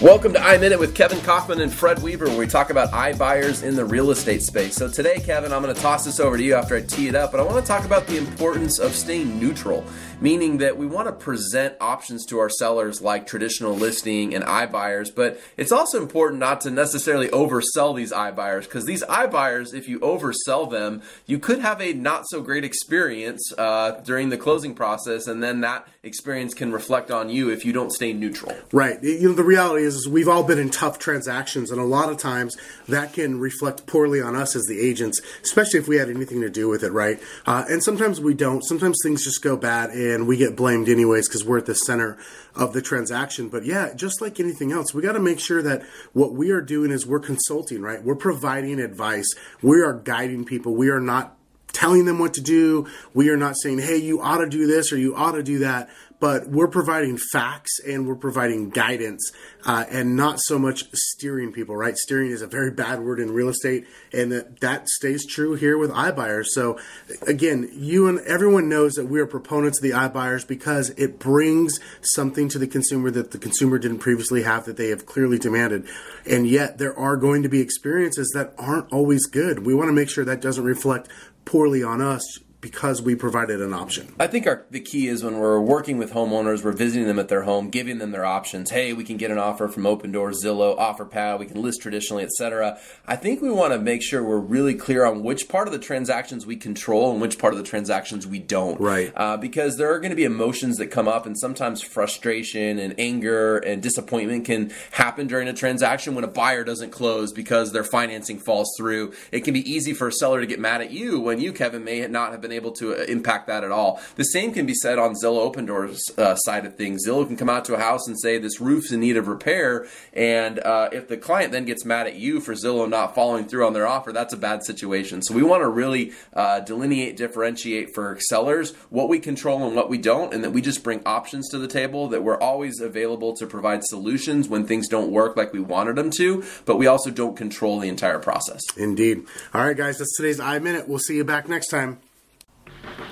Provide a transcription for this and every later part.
Welcome to iMinute with Kevin Kaufman and Fred Weaver, where we talk about iBuyers in the real estate space. So today, Kevin, I'm going to toss this over to you after I tee it up, but I want to talk about the importance of staying neutral, meaning that we want to present options to our sellers like traditional listing and iBuyers, but it's also important not to necessarily oversell these iBuyers because these iBuyers, if you oversell them, you could have a not so great experience uh, during the closing process, and then that experience can reflect on you if you don't stay neutral. Right. You know, the reality is, is we've all been in tough transactions, and a lot of times that can reflect poorly on us as the agents, especially if we had anything to do with it, right? Uh, and sometimes we don't. Sometimes things just go bad, and we get blamed anyways because we're at the center of the transaction. But yeah, just like anything else, we got to make sure that what we are doing is we're consulting, right? We're providing advice. We are guiding people. We are not telling them what to do. We are not saying, hey, you ought to do this or you ought to do that but we're providing facts and we're providing guidance uh, and not so much steering people right? Steering is a very bad word in real estate and that, that stays true here with iBuyers. So again you and everyone knows that we are proponents of the iBuyers because it brings something to the consumer that the consumer didn't previously have that they have clearly demanded. And yet there are going to be experiences that aren't always good. We want to make sure that doesn't reflect poorly on us because we provided an option. I think our, the key is when we're working with homeowners, we're visiting them at their home, giving them their options. Hey, we can get an offer from Opendoor, Zillow, OfferPad, we can list traditionally, etc. I think we want to make sure we're really clear on which part of the transactions we control and which part of the transactions we don't. Right. Uh, because there are going to be emotions that come up, and sometimes frustration and anger and disappointment can happen during a transaction when a buyer doesn't close because their financing falls through. It can be easy for a seller to get mad at you when you, Kevin, may not have been been able to uh, impact that at all. The same can be said on Zillow Opendoor's uh, side of things. Zillow can come out to a house and say this roof's in need of repair, and uh, if the client then gets mad at you for Zillow not following through on their offer, that's a bad situation. So we want to really uh, delineate, differentiate for sellers what we control and what we don't, and that we just bring options to the table. That we're always available to provide solutions when things don't work like we wanted them to, but we also don't control the entire process. Indeed. All right, guys, that's today's iMinute. We'll see you back next time.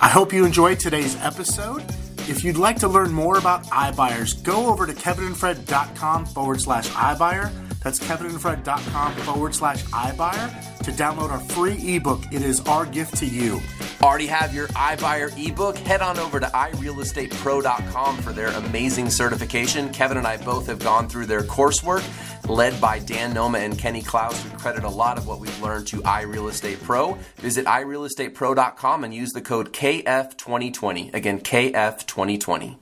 I hope you enjoyed today's episode. If you'd like to learn more about iBuyers, go over to kevinandfred.com forward slash iBuyer. That's kevinandfred.com forward slash iBuyer to download our free ebook. It is our gift to you. Already have your iBuyer ebook? Head on over to irealestatepro.com for their amazing certification. Kevin and I both have gone through their coursework led by Dan Noma and Kenny Klaus, who credit a lot of what we've learned to iRealEstate Pro. Visit irealestatepro.com and use the code KF2020. Again, KF2020.